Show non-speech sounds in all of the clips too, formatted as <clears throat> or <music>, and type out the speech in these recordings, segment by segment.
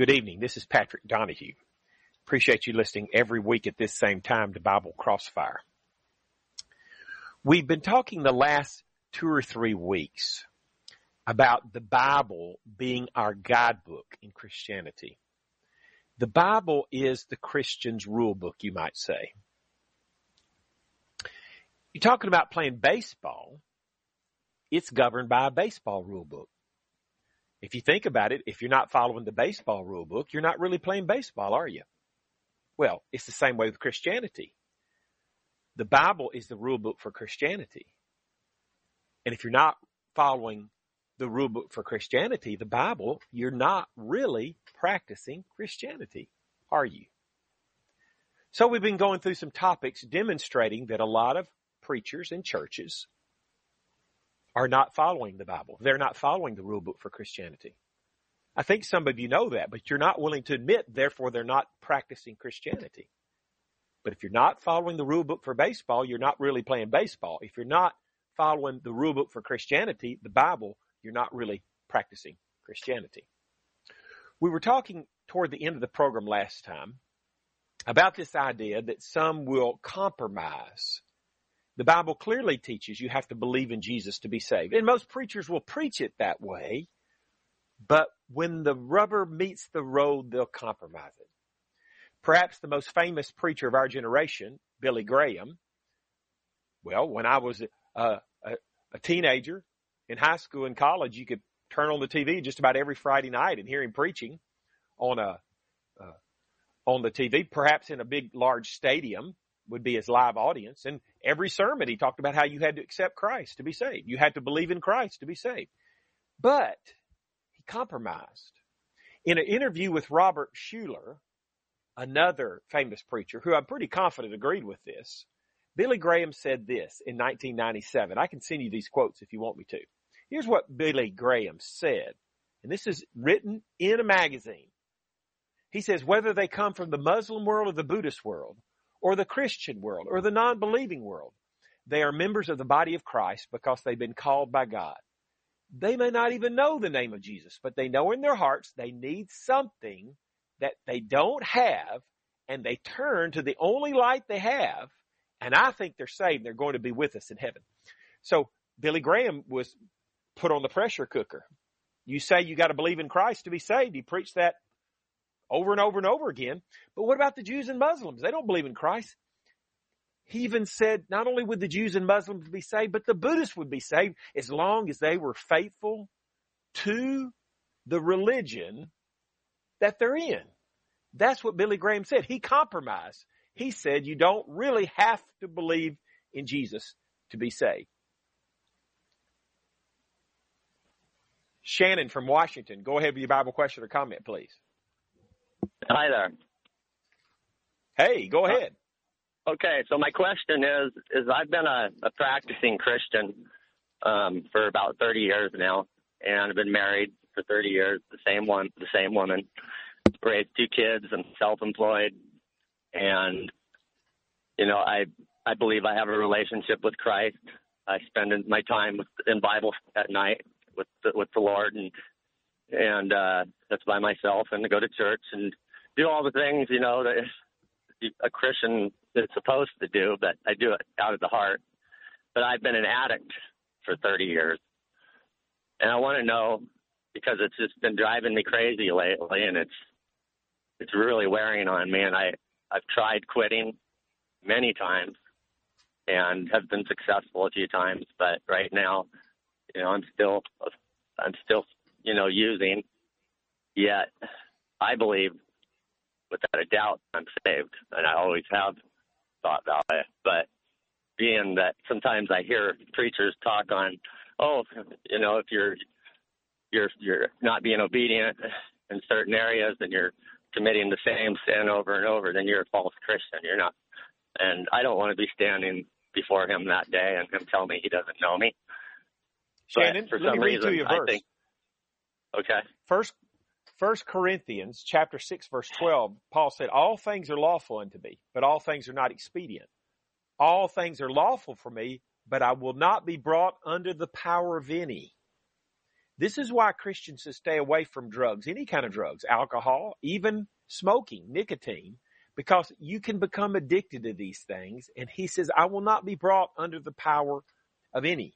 Good evening. This is Patrick Donahue. Appreciate you listening every week at this same time to Bible Crossfire. We've been talking the last two or three weeks about the Bible being our guidebook in Christianity. The Bible is the Christian's rule book, you might say. You're talking about playing baseball. It's governed by a baseball rule book. If you think about it, if you're not following the baseball rule book, you're not really playing baseball, are you? Well, it's the same way with Christianity. The Bible is the rule book for Christianity. And if you're not following the rule book for Christianity, the Bible, you're not really practicing Christianity, are you? So we've been going through some topics demonstrating that a lot of preachers and churches are not following the Bible. They're not following the rule book for Christianity. I think some of you know that, but you're not willing to admit, therefore they're not practicing Christianity. But if you're not following the rule book for baseball, you're not really playing baseball. If you're not following the rule book for Christianity, the Bible, you're not really practicing Christianity. We were talking toward the end of the program last time about this idea that some will compromise the Bible clearly teaches you have to believe in Jesus to be saved. And most preachers will preach it that way. But when the rubber meets the road, they'll compromise it. Perhaps the most famous preacher of our generation, Billy Graham. Well, when I was a, a, a teenager in high school and college, you could turn on the TV just about every Friday night and hear him preaching on a, uh, on the TV, perhaps in a big, large stadium would be his live audience. And every sermon he talked about how you had to accept Christ to be saved. You had to believe in Christ to be saved. But he compromised. In an interview with Robert Schuller, another famous preacher who I'm pretty confident agreed with this, Billy Graham said this in 1997. I can send you these quotes if you want me to. Here's what Billy Graham said. And this is written in a magazine. He says, whether they come from the Muslim world or the Buddhist world, or the Christian world or the non-believing world. They are members of the body of Christ because they've been called by God. They may not even know the name of Jesus, but they know in their hearts they need something that they don't have and they turn to the only light they have. And I think they're saved. They're going to be with us in heaven. So Billy Graham was put on the pressure cooker. You say you got to believe in Christ to be saved. He preached that over and over and over again. But what about the Jews and Muslims? They don't believe in Christ. He even said not only would the Jews and Muslims be saved, but the Buddhists would be saved as long as they were faithful to the religion that they're in. That's what Billy Graham said. He compromised. He said you don't really have to believe in Jesus to be saved. Shannon from Washington, go ahead with your Bible question or comment, please. Hi there. Hey, go uh, ahead. Uh, okay, so my question is: is I've been a, a practicing Christian um, for about 30 years now, and I've been married for 30 years. The same one, the same woman, raised two kids, and self-employed, and you know, I I believe I have a relationship with Christ. I spend my time with, in Bible at night with the, with the Lord, and and uh, that's by myself, and to go to church and do all the things you know that a Christian is supposed to do, but I do it out of the heart. But I've been an addict for 30 years, and I want to know because it's just been driving me crazy lately, and it's it's really wearing on me. And I I've tried quitting many times and have been successful a few times, but right now, you know, I'm still I'm still you know using. Yet, I believe without a doubt I'm saved, and I always have thought that way. But being that sometimes I hear preachers talk on, oh, you know, if you're you're you're not being obedient in certain areas, then you're committing the same sin over and over, then you're a false Christian. You're not. And I don't want to be standing before him that day and him tell me he doesn't know me. Shannon, for let some reason, to you a verse. I think, okay. First First Corinthians chapter 6 verse 12, Paul said, all things are lawful unto me, but all things are not expedient. All things are lawful for me, but I will not be brought under the power of any. This is why Christians should stay away from drugs, any kind of drugs, alcohol, even smoking, nicotine, because you can become addicted to these things. And he says, I will not be brought under the power of any.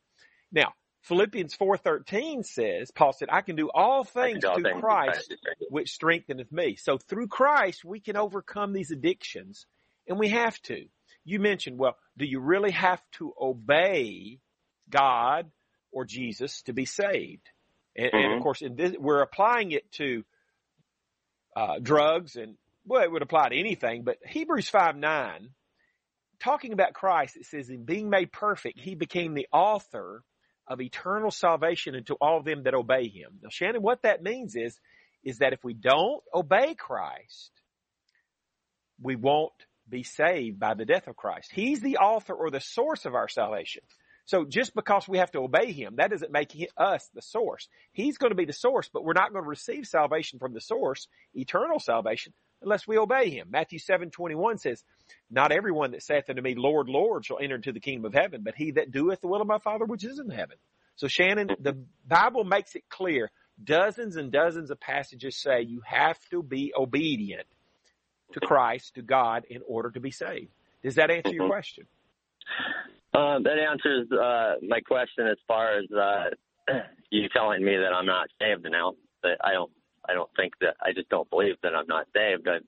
Now, Philippians 4.13 says, Paul said, I can do all things through Christ, which strengtheneth me. So through Christ, we can overcome these addictions and we have to. You mentioned, well, do you really have to obey God or Jesus to be saved? And, mm-hmm. and of mm-hmm. course, this, we're applying it to uh, drugs and well, it would apply to anything. But Hebrews five nine, talking about Christ, it says, "In being made perfect, He became the author of eternal salvation unto all them that obey Him." Now, Shannon, what that means is, is that if we don't obey Christ, we won't be saved by the death of Christ. He's the author or the source of our salvation. So just because we have to obey him, that doesn't make us the source. He's going to be the source, but we're not going to receive salvation from the source, eternal salvation, unless we obey him. Matthew 7, 21 says, Not everyone that saith unto me, Lord, Lord, shall enter into the kingdom of heaven, but he that doeth the will of my Father which is in heaven. So Shannon, the Bible makes it clear. Dozens and dozens of passages say you have to be obedient to Christ, to God, in order to be saved. Does that answer your question? Uh, that answers uh, my question as far as uh, <clears throat> you telling me that I'm not saved now. But I don't. I don't think that. I just don't believe that I'm not saved. I,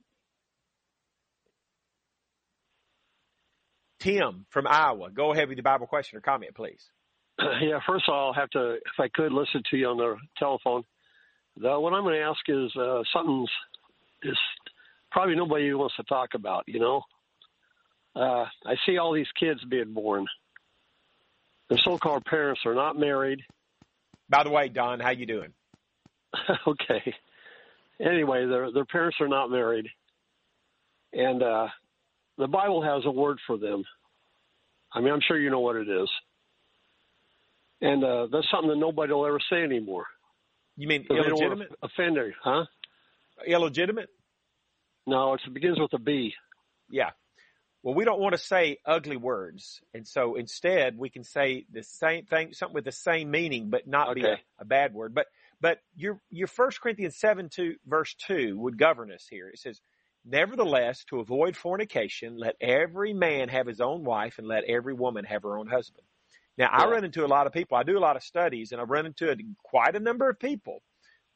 Tim from Iowa, go ahead with your Bible question or comment, please. <clears throat> Yeah, first of all, I'll have to, if I could, listen to you on the telephone. The, what I'm going to ask is uh, something is probably nobody wants to talk about. You know, uh, I see all these kids being born. Their so-called parents are not married. By the way, Don, how you doing? <laughs> okay. Anyway, their their parents are not married, and uh, the Bible has a word for them. I mean, I'm sure you know what it is, and uh, that's something that nobody will ever say anymore. You mean illegitimate? Offender, huh? Illegitimate? No, it begins with a B. Yeah. Well, we don't want to say ugly words. And so instead we can say the same thing, something with the same meaning, but not okay. be a, a, bad word. But, but your, your first Corinthians 7 2 verse 2 would govern us here. It says, Nevertheless, to avoid fornication, let every man have his own wife and let every woman have her own husband. Now, I run into a lot of people. I do a lot of studies and I run into a, quite a number of people.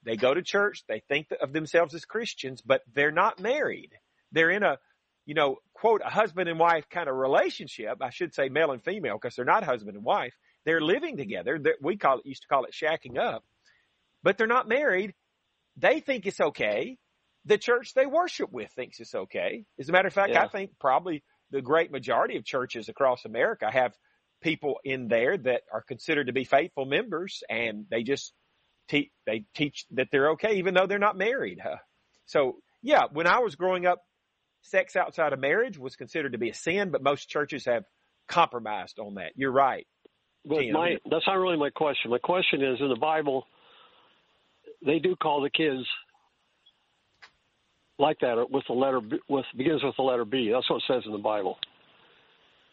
They go to church. They think of themselves as Christians, but they're not married. They're in a, you know, quote, a husband and wife kind of relationship. I should say male and female because they're not husband and wife. They're living together. They're, we call it, used to call it shacking up, but they're not married. They think it's okay. The church they worship with thinks it's okay. As a matter of fact, yeah. I think probably the great majority of churches across America have people in there that are considered to be faithful members and they just teach, they teach that they're okay even though they're not married. Huh? So yeah, when I was growing up, sex outside of marriage was considered to be a sin, but most churches have compromised on that. You're right. But my, that's not really my question. My question is in the Bible, they do call the kids like that with the letter with begins with the letter B. That's what it says in the Bible.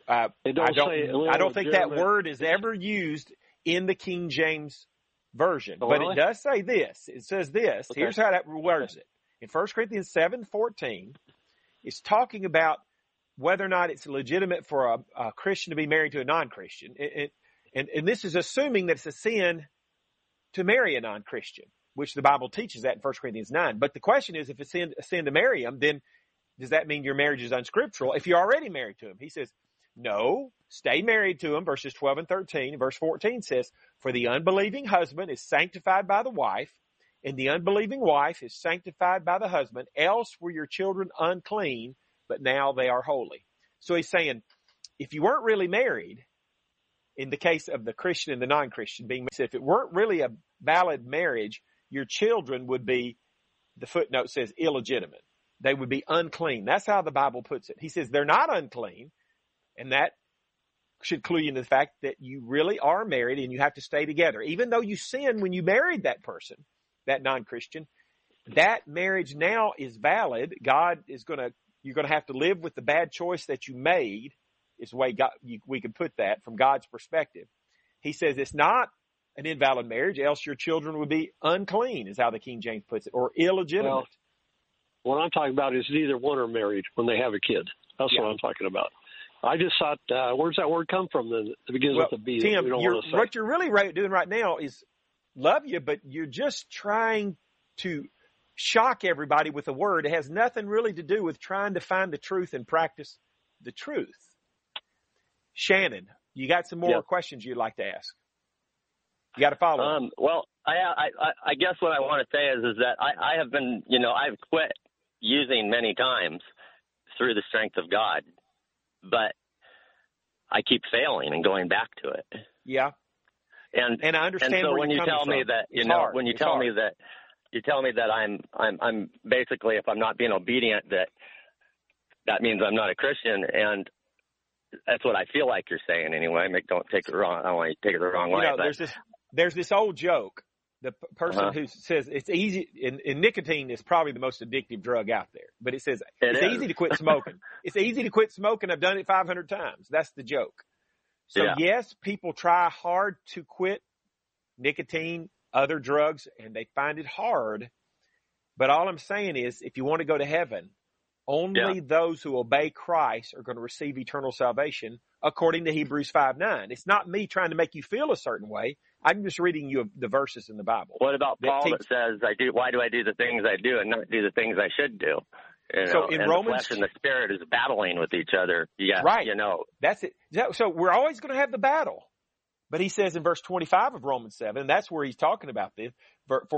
Uh, I don't, I don't think that word is ever used in the King James version, oh, but really? it does say this. It says this. Okay. Here's how that words it. In 1 Corinthians seven fourteen. it's talking about whether or not it's legitimate for a, a Christian to be married to a non-Christian. It, it, and, and this is assuming that it's a sin to marry a non-Christian, which the Bible teaches that in 1 Corinthians 9. But the question is, if it's sin, sin to marry him, then does that mean your marriage is unscriptural if you're already married to him? He says, no, stay married to him. Verses 12 and 13. Verse 14 says, for the unbelieving husband is sanctified by the wife and the unbelieving wife is sanctified by the husband, else were your children unclean, but now they are holy. So he's saying, if you weren't really married, in the case of the Christian and the non-Christian being, if it weren't really a valid marriage, your children would be, the footnote says illegitimate. They would be unclean. That's how the Bible puts it. He says they're not unclean, and that should clue you into the fact that you really are married and you have to stay together. Even though you sin when you married that person, that non-Christian. That marriage now is valid. God is going to, you're going to have to live with the bad choice that you made is the way God, you, we can put that from God's perspective. He says it's not an invalid marriage, else your children would be unclean, is how the King James puts it, or illegitimate. Well, what I'm talking about is neither one are married when they have a kid. That's Yeah. what I'm talking about. I just thought, uh, where's that word come from? Then it begins well, with a B. Tim, you're, what you're really right, doing right now is love you, but you're just trying to shock everybody with a word. It has nothing really to do with trying to find the truth and practice the truth. Shannon, you got some more questions you'd like to ask? You got to follow. Um, well, I, I, I- guess what I want to say is, is that I, I have been, you know, I've quit using many times through the strength of God, but I keep failing and going back to it. yeah, And and I understand. and so when you tell me that, you It's know, hard. when you It's tell hard. me that, you tell me that I'm, I'm, I'm basically, if I'm not being obedient, that that means I'm not a Christian, and that's what I feel like you're saying anyway. Make, don't take it wrong. I don't want you to take it the wrong you way. know, but, there's this there's this old joke. The p- person Uh-huh. who says it's easy, and, and nicotine is probably the most addictive drug out there. But it says It it's is. easy to quit smoking. <laughs> it's easy to quit smoking. I've done it 500 times. That's the joke. So Yeah. yes, people try hard to quit nicotine, other drugs, and they find it hard. But all I'm saying is, if you want to go to heaven, only those who obey Christ are going to receive eternal salvation, according to Hebrews 5 9. It's not me trying to make you feel a certain way. I'm just reading you the verses in the Bible. What about that Paul that says, "I do"? Why do I do the things I do and not do the things I should do? You So in and Romans- the flesh and the spirit is battling with each other. Yeah, Right. You know, That's it. So we're always going to have the battle. But he says in verse 25 of Romans 7, and that's where he's talking about this.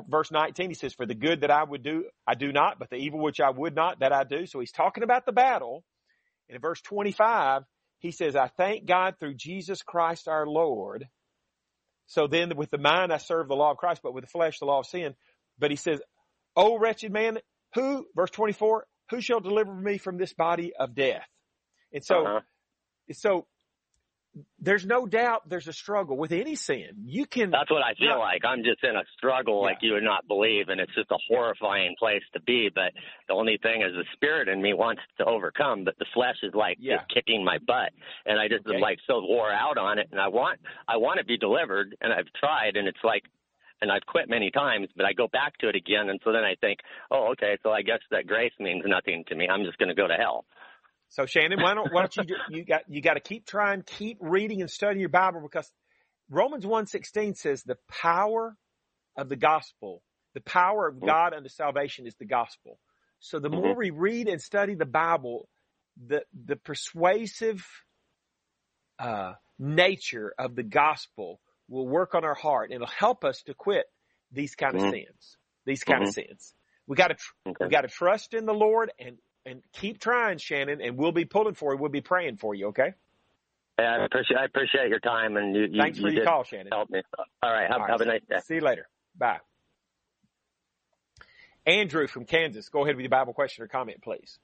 Verse 19, he says, For the good that I would do, I do not, but the evil which I would not, that I do. So he's talking about the battle. And in verse 25, he says, I thank God through Jesus Christ our Lord. So then with the mind I serve the law of Christ, but with the flesh the law of sin. But he says, O wretched man, who, verse 24, who shall deliver me from this body of death? And so, uh-huh. so there's no doubt there's a struggle with any sin. You can, that's what I feel Yeah. like. I'm just in a struggle like you would not believe, and it's just a horrifying place to be. But the only thing is, the spirit in me wants to overcome, but the flesh is like Yeah. just kicking my butt, and I just Okay. am like so wore out on it. And I want, I want to be delivered, and I've tried, and it's like. And I've quit many times, but I go back to it again, and so then I think, oh, okay, so I guess that grace means nothing to me. I'm just going to go to hell. So Shannon, why don't, why don't you, do, you got, you got to keep trying, keep reading and studying your Bible because Romans 1.16 says the power of the gospel, the power of God unto salvation is the gospel. So the more we read and study the Bible, the, the persuasive, uh, nature of the gospel will work on our heart and it'll help us to quit these kind of Mhm. sins, these kind of sins. We got to, tr- Okay. we got to trust in the Lord and, and keep trying, Shannon, and we'll be pulling for you. We'll be praying for you. Okay. Yeah, I appreciate I appreciate your time, and you, you, Thanks for you your call, Shannon. help me. All right, have, All right. have a nice day. See you later. Bye. Andrew from Kansas, go ahead with your Bible question or comment, please.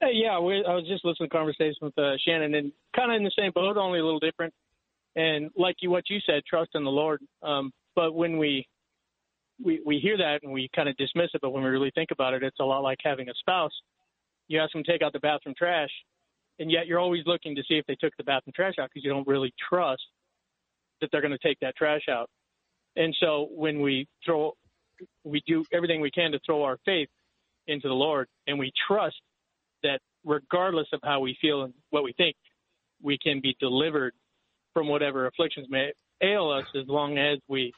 Hey, yeah, we, I was just listening to conversation with uh, Shannon, and kind of in the same boat, only a little different. And like you, what you said, trust in the Lord. Um, but when we we we hear that and we kind of dismiss it, but when we really think about it, it's a lot like having a spouse. You ask them to take out the bathroom trash, and yet you're always looking to see if they took the bathroom trash out because you don't really trust that they're going to take that trash out. And so when we throw, we do everything we can to throw our faith into the Lord, and we trust that regardless of how we feel and what we think, we can be delivered from whatever afflictions may ail us as long as we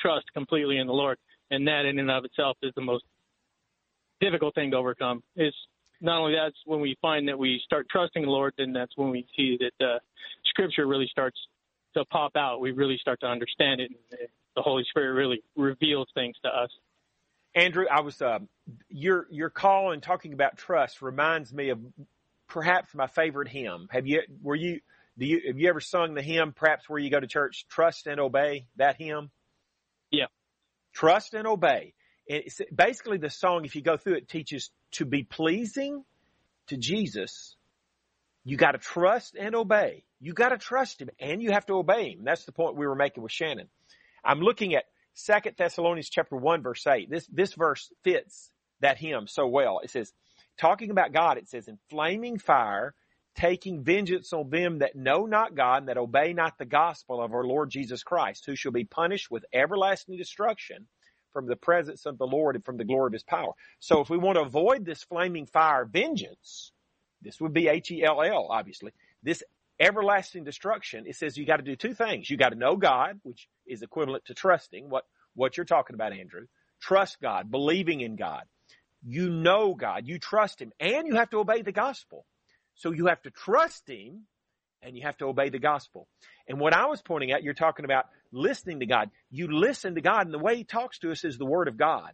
trust completely in the Lord. And that in and of itself is the most difficult thing to overcome. Is not only that's when we find that we start trusting the Lord, then that's when we see that uh, Scripture really starts to pop out. We really start to understand it. And the Holy Spirit really reveals things to us. Andrew, I was uh, your your call and talking about trust reminds me of perhaps my favorite hymn. Have you were you do you have you ever sung the hymn perhaps where you go to church trust and obey that hymn? Yeah. Trust and obey. It's basically the song if you go through it teaches to be pleasing to Jesus. You got to trust and obey. You got to trust him and you have to obey him. That's the point we were making with Shannon. I'm looking at Second Thessalonians chapter one verse eight. This this verse fits that hymn so well. It says, talking about God, it says, in flaming fire, taking vengeance on them that know not God and that obey not the gospel of our Lord Jesus Christ, who shall be punished with everlasting destruction from the presence of the Lord and from the glory of his power. So if we want to avoid this flaming fire vengeance, this would be H-E-L-L, obviously. This everlasting destruction, it says you got to do two things. You got to know God, which is equivalent to trusting, what, what you're talking about, Andrew. Trust God, believing in God. You know God, you trust Him, and you have to obey the gospel. So you have to trust Him and you have to obey the gospel. And what I was pointing out, you're talking about listening to God. You listen to God and the way He talks to us is the Word of God.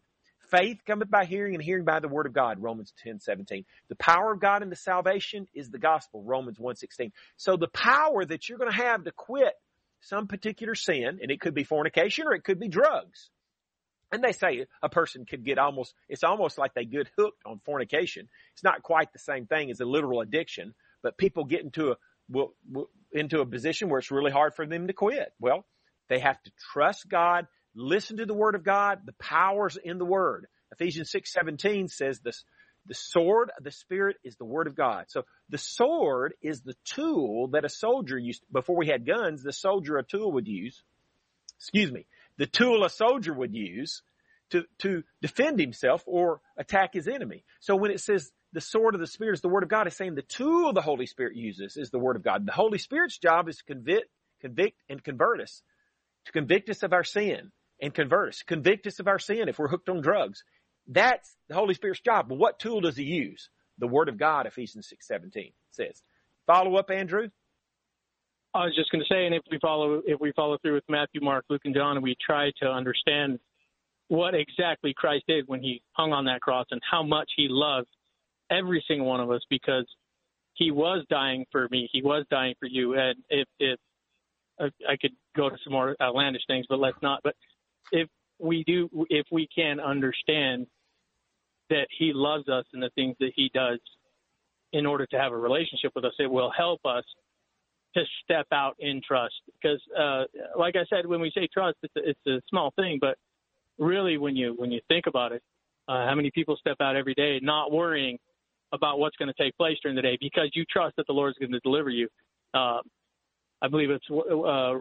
Faith cometh by hearing and hearing by the Word of God, Romans 10, 17. The power of God into salvation is the gospel, Romans 1, 16. So the power that you're going to have to quit some particular sin, and it could be fornication or it could be drugs. And they say a person could get almost, it's almost like they get hooked on fornication. It's not quite the same thing as a literal addiction, but people get into a, into a position where it's really hard for them to quit. Well, they have to trust God, listen to the word of God, the powers in the word. Ephesians 6, 17 says this, the sword of the spirit is the word of God. So the sword is the tool that a soldier used, before we had guns, the soldier a tool would use. Excuse me the tool a soldier would use to, to defend himself or attack his enemy. So when it says the sword of the Spirit is the Word of God, it's saying the tool the Holy Spirit uses is the Word of God. The Holy Spirit's job is to convict, convict and convert us, to convict us of our sin and convert us, convict us of our sin if we're hooked on drugs. That's the Holy Spirit's job. But what tool does he use? The Word of God, Ephesians 6, 17 says. Follow up, Andrew? I was just going to say, and if we follow if we follow through with Matthew, Mark, Luke, and John, and we try to understand what exactly Christ did when he hung on that cross and how much he loved every single one of us because he was dying for me, he was dying for you, and if if I could go to some more outlandish things, but let's not. But if we do, if we can understand that he loves us and the things that he does in order to have a relationship with us, it will help us to step out in trust because uh like i said when we say trust it's a, it's a small thing but really when you when you think about it uh how many people step out every day not worrying about what's going to take place during the day because you trust that the lord is going to deliver you uh i believe it's uh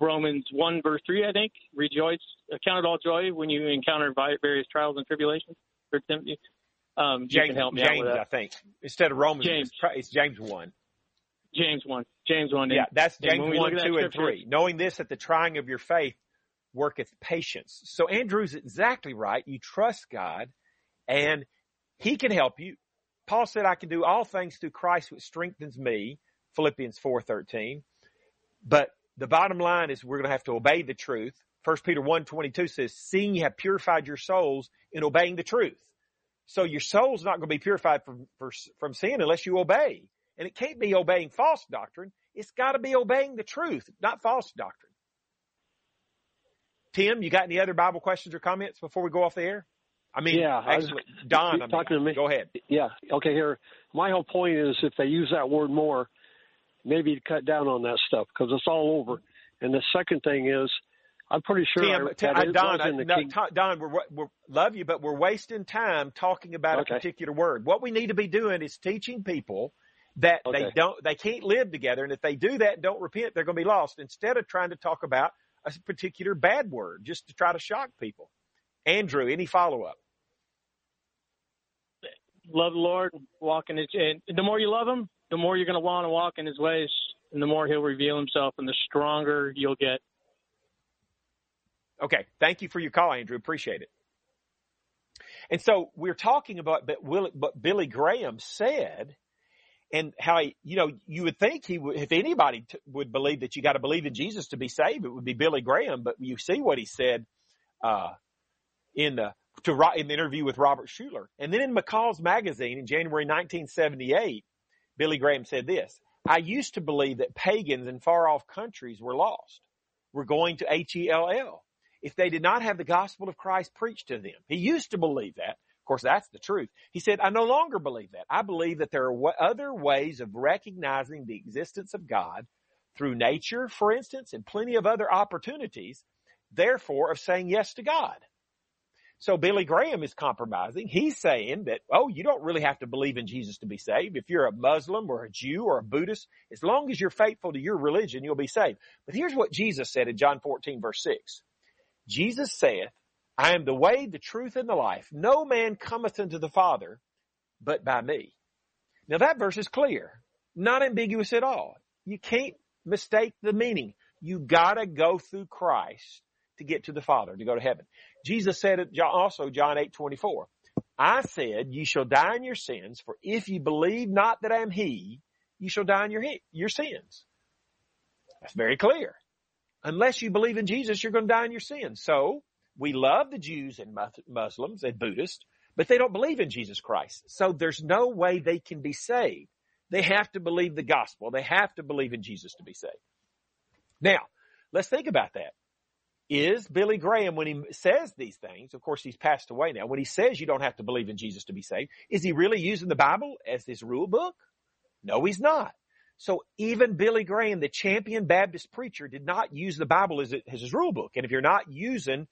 Romans 1 verse 3, I think. Rejoice, count it all joy when you encounter various trials and tribulations. Timothy, um, James, James, I think. Instead of Romans, James. it's James 1. James 1. James 1. Yeah, that's James 1, 2, scripture, and 3. Knowing this, that the trying of your faith worketh patience. So Andrew's exactly right. You trust God and he can help you. Paul said, I can do all things through Christ which strengthens me. Philippians 4.13. But the bottom line is we're going to have to obey the truth. 1 Peter 1.22 says, seeing you have purified your souls in obeying the truth. So your soul's not going to be purified from, for, from sin unless you obey. And it can't be obeying false doctrine. It's got to be obeying the truth, not false doctrine. Tim, you got any other Bible questions or comments before we go off the air? I mean, yeah, actually, I Don, I talking to me. Go ahead. Yeah. Okay. Here, my whole point is if they use that word more, maybe cut down on that stuff because it's all over. And the second thing is, I'm pretty sure Tim, uh, I, Tim, I, Don, I, no, King. Don, we're, we're love you, but we're wasting time talking about Okay. a particular word. What we need to be doing is teaching people that they don't, they can't live together, and if they do that, and don't repent, they're going to be lost. Instead of trying to talk about a particular bad word, just to try to shock people. Andrew, any follow up? love the Lord, walking His. And the more you love Him, the more you're going to want to walk in His ways, and the more He'll reveal Himself, and the stronger you'll get. Okay. Thank you for your call, Andrew. Appreciate it. And so we're talking about but Will, but Billy Graham said, and how he, you know, you would think he would, if anybody t- would believe that you got to believe in Jesus to be saved, it would be Billy Graham. But you see what he said, uh, in the, to, in the interview with Robert Schuller. And then in McCall's magazine in January 1978, Billy Graham said this, I used to believe that pagans in far off countries were lost. Were going to H-E-L-L if they did not have the gospel of Christ preached to them. He used to believe that. Of course, that's the truth. He said, I no longer believe that. I believe that there are other ways of recognizing the existence of God through nature, for instance, and plenty of other opportunities, therefore, of saying yes to God. So Billy Graham is compromising. He's saying that, oh, you don't really have to believe in Jesus to be saved. If you're a Muslim or a Jew or a Buddhist, as long as you're faithful to your religion, you'll be saved. But here's what Jesus said in John 14 verse 6. Jesus saith, I am the way, the truth, and the life. No man cometh unto the Father but by me. Now that verse is clear, not ambiguous at all. You can't mistake the meaning. You gotta go through Christ to get to the Father, to go to heaven. Jesus said it also, John 8, 24. I said, ye shall die in your sins, for if ye believe not that I am he, you shall die in your, your sins. That's very clear. Unless you believe in Jesus, you're going to die in your sins. So, we love the Jews and Muslims and Buddhists, but they don't believe in Jesus Christ. So there's no way they can be saved. They have to believe the gospel. They have to believe in Jesus to be saved. Now, let's think about that. Is Billy Graham, when he says these things, of course he's passed away now, when he says you don't have to believe in Jesus to be saved, is he really using the Bible as his rule book? No, he's not. So even Billy Graham, the champion Baptist preacher, did not use the Bible as, his rule book. And if you're not using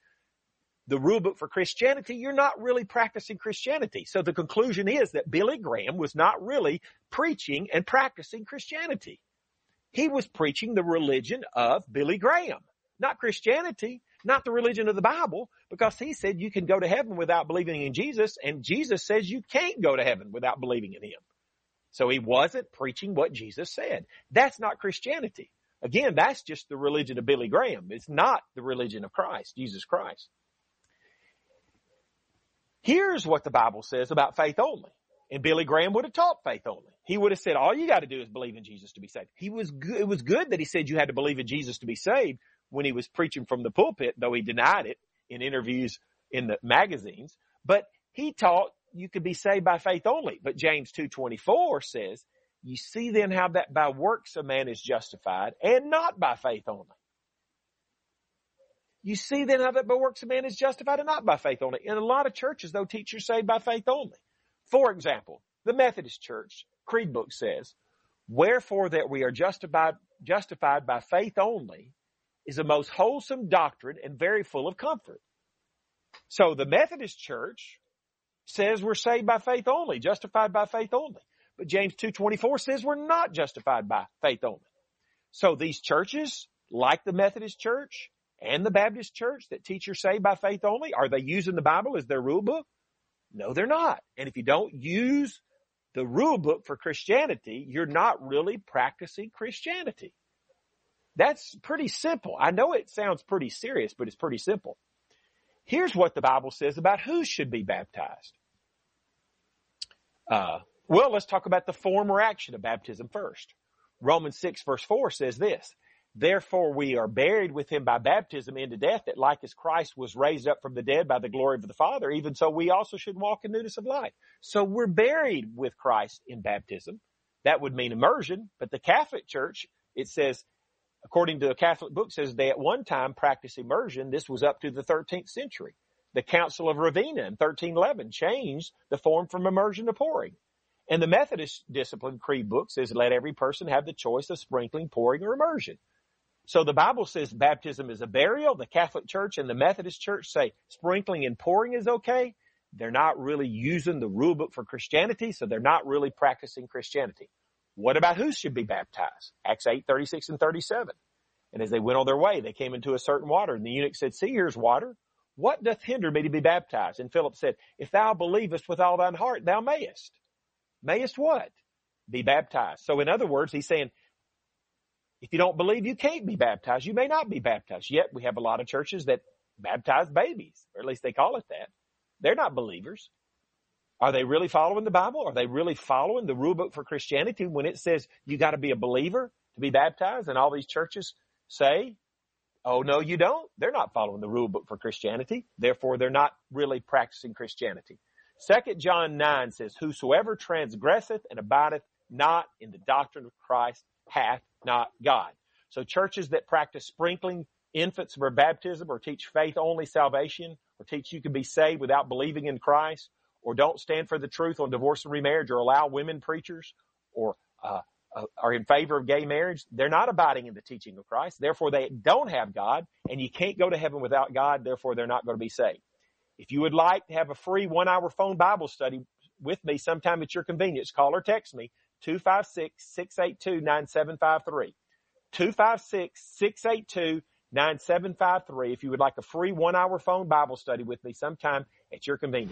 the rule book for Christianity, you're not really practicing Christianity. So the conclusion is that Billy Graham was not really preaching and practicing Christianity. He was preaching the religion of Billy Graham, not Christianity, not the religion of the Bible, because he said you can go to heaven without believing in Jesus, and Jesus says you can't go to heaven without believing in him. So he wasn't preaching what Jesus said. That's not Christianity. Again, that's just the religion of Billy Graham. It's not the religion of Christ, Jesus Christ. Here's what the Bible says about faith only. And Billy Graham would have taught faith only. He would have said, all you got to do is believe in Jesus to be saved. He was. It was good that he said you had to believe in Jesus to be saved when he was preaching from the pulpit, though he denied it in interviews in the magazines. But he taught you could be saved by faith only. But James 2.24 says, you see then how that by works a man is justified and not by faith only. You see then how that by works a man is justified and not by faith only. In a lot of churches, though, teachers say by faith only. For example, the Methodist Church creed book says, wherefore that we are justified, justified by faith only is a most wholesome doctrine and very full of comfort. So the Methodist Church says we're saved by faith only, justified by faith only. But James 2.24 says we're not justified by faith only. So these churches, like the Methodist Church, and the Baptist church that teach you're saved by faith only? Are they using the Bible as their rule book? No, they're not. And if you don't use the rule book for Christianity, you're not really practicing Christianity. That's pretty simple. I know it sounds pretty serious, but it's pretty simple. Here's what the Bible says about who should be baptized. Uh, well, let's talk about the form or action of baptism first. Romans 6 verse 4 says this, Therefore we are buried with him by baptism into death, that like as Christ was raised up from the dead by the glory of the Father, even so we also should walk in newness of life. So we're buried with Christ in baptism. That would mean immersion, but the Catholic Church, it says, according to a Catholic book, says they at one time practiced immersion. This was up to the 13th century. The Council of Ravenna in 1311 changed the form from immersion to pouring. And the Methodist discipline creed book says, let every person have the choice of sprinkling, pouring, or immersion. So the Bible says baptism is a burial. The Catholic Church and the Methodist Church say sprinkling and pouring is okay. They're not really using the rule book for Christianity, so they're not really practicing Christianity. What about who should be baptized? Acts 8, 36 and 37. And as they went on their way, they came into a certain water, and the eunuch said, See, here's water. What doth hinder me to be baptized? And Philip said, If thou believest with all thine heart, thou mayest. Mayest what? Be baptized. So in other words, he's saying, if you don't believe you can't be baptized, you may not be baptized. Yet we have a lot of churches that baptize babies, or at least they call it that. They're not believers. Are they really following the Bible? Are they really following the rule book for Christianity when it says you got to be a believer to be baptized? And all these churches say, oh no, you don't. They're not following the rule book for Christianity. Therefore, they're not really practicing Christianity. Second John 9 says, whosoever transgresseth and abideth not in the doctrine of Christ hath not God. So churches that practice sprinkling infants for baptism or teach faith only salvation or teach you can be saved without believing in Christ or don't stand for the truth on divorce and remarriage or allow women preachers or uh, uh, are in favor of gay marriage, they're not abiding in the teaching of Christ. Therefore, they don't have God, and you can't go to heaven without God. Therefore, they're not going to be saved. If you would like to have a free one hour phone Bible study with me sometime at your convenience, call or text me 256 682 9753. 256 682 9753 if you would like a free one hour phone Bible study with me sometime at your convenience.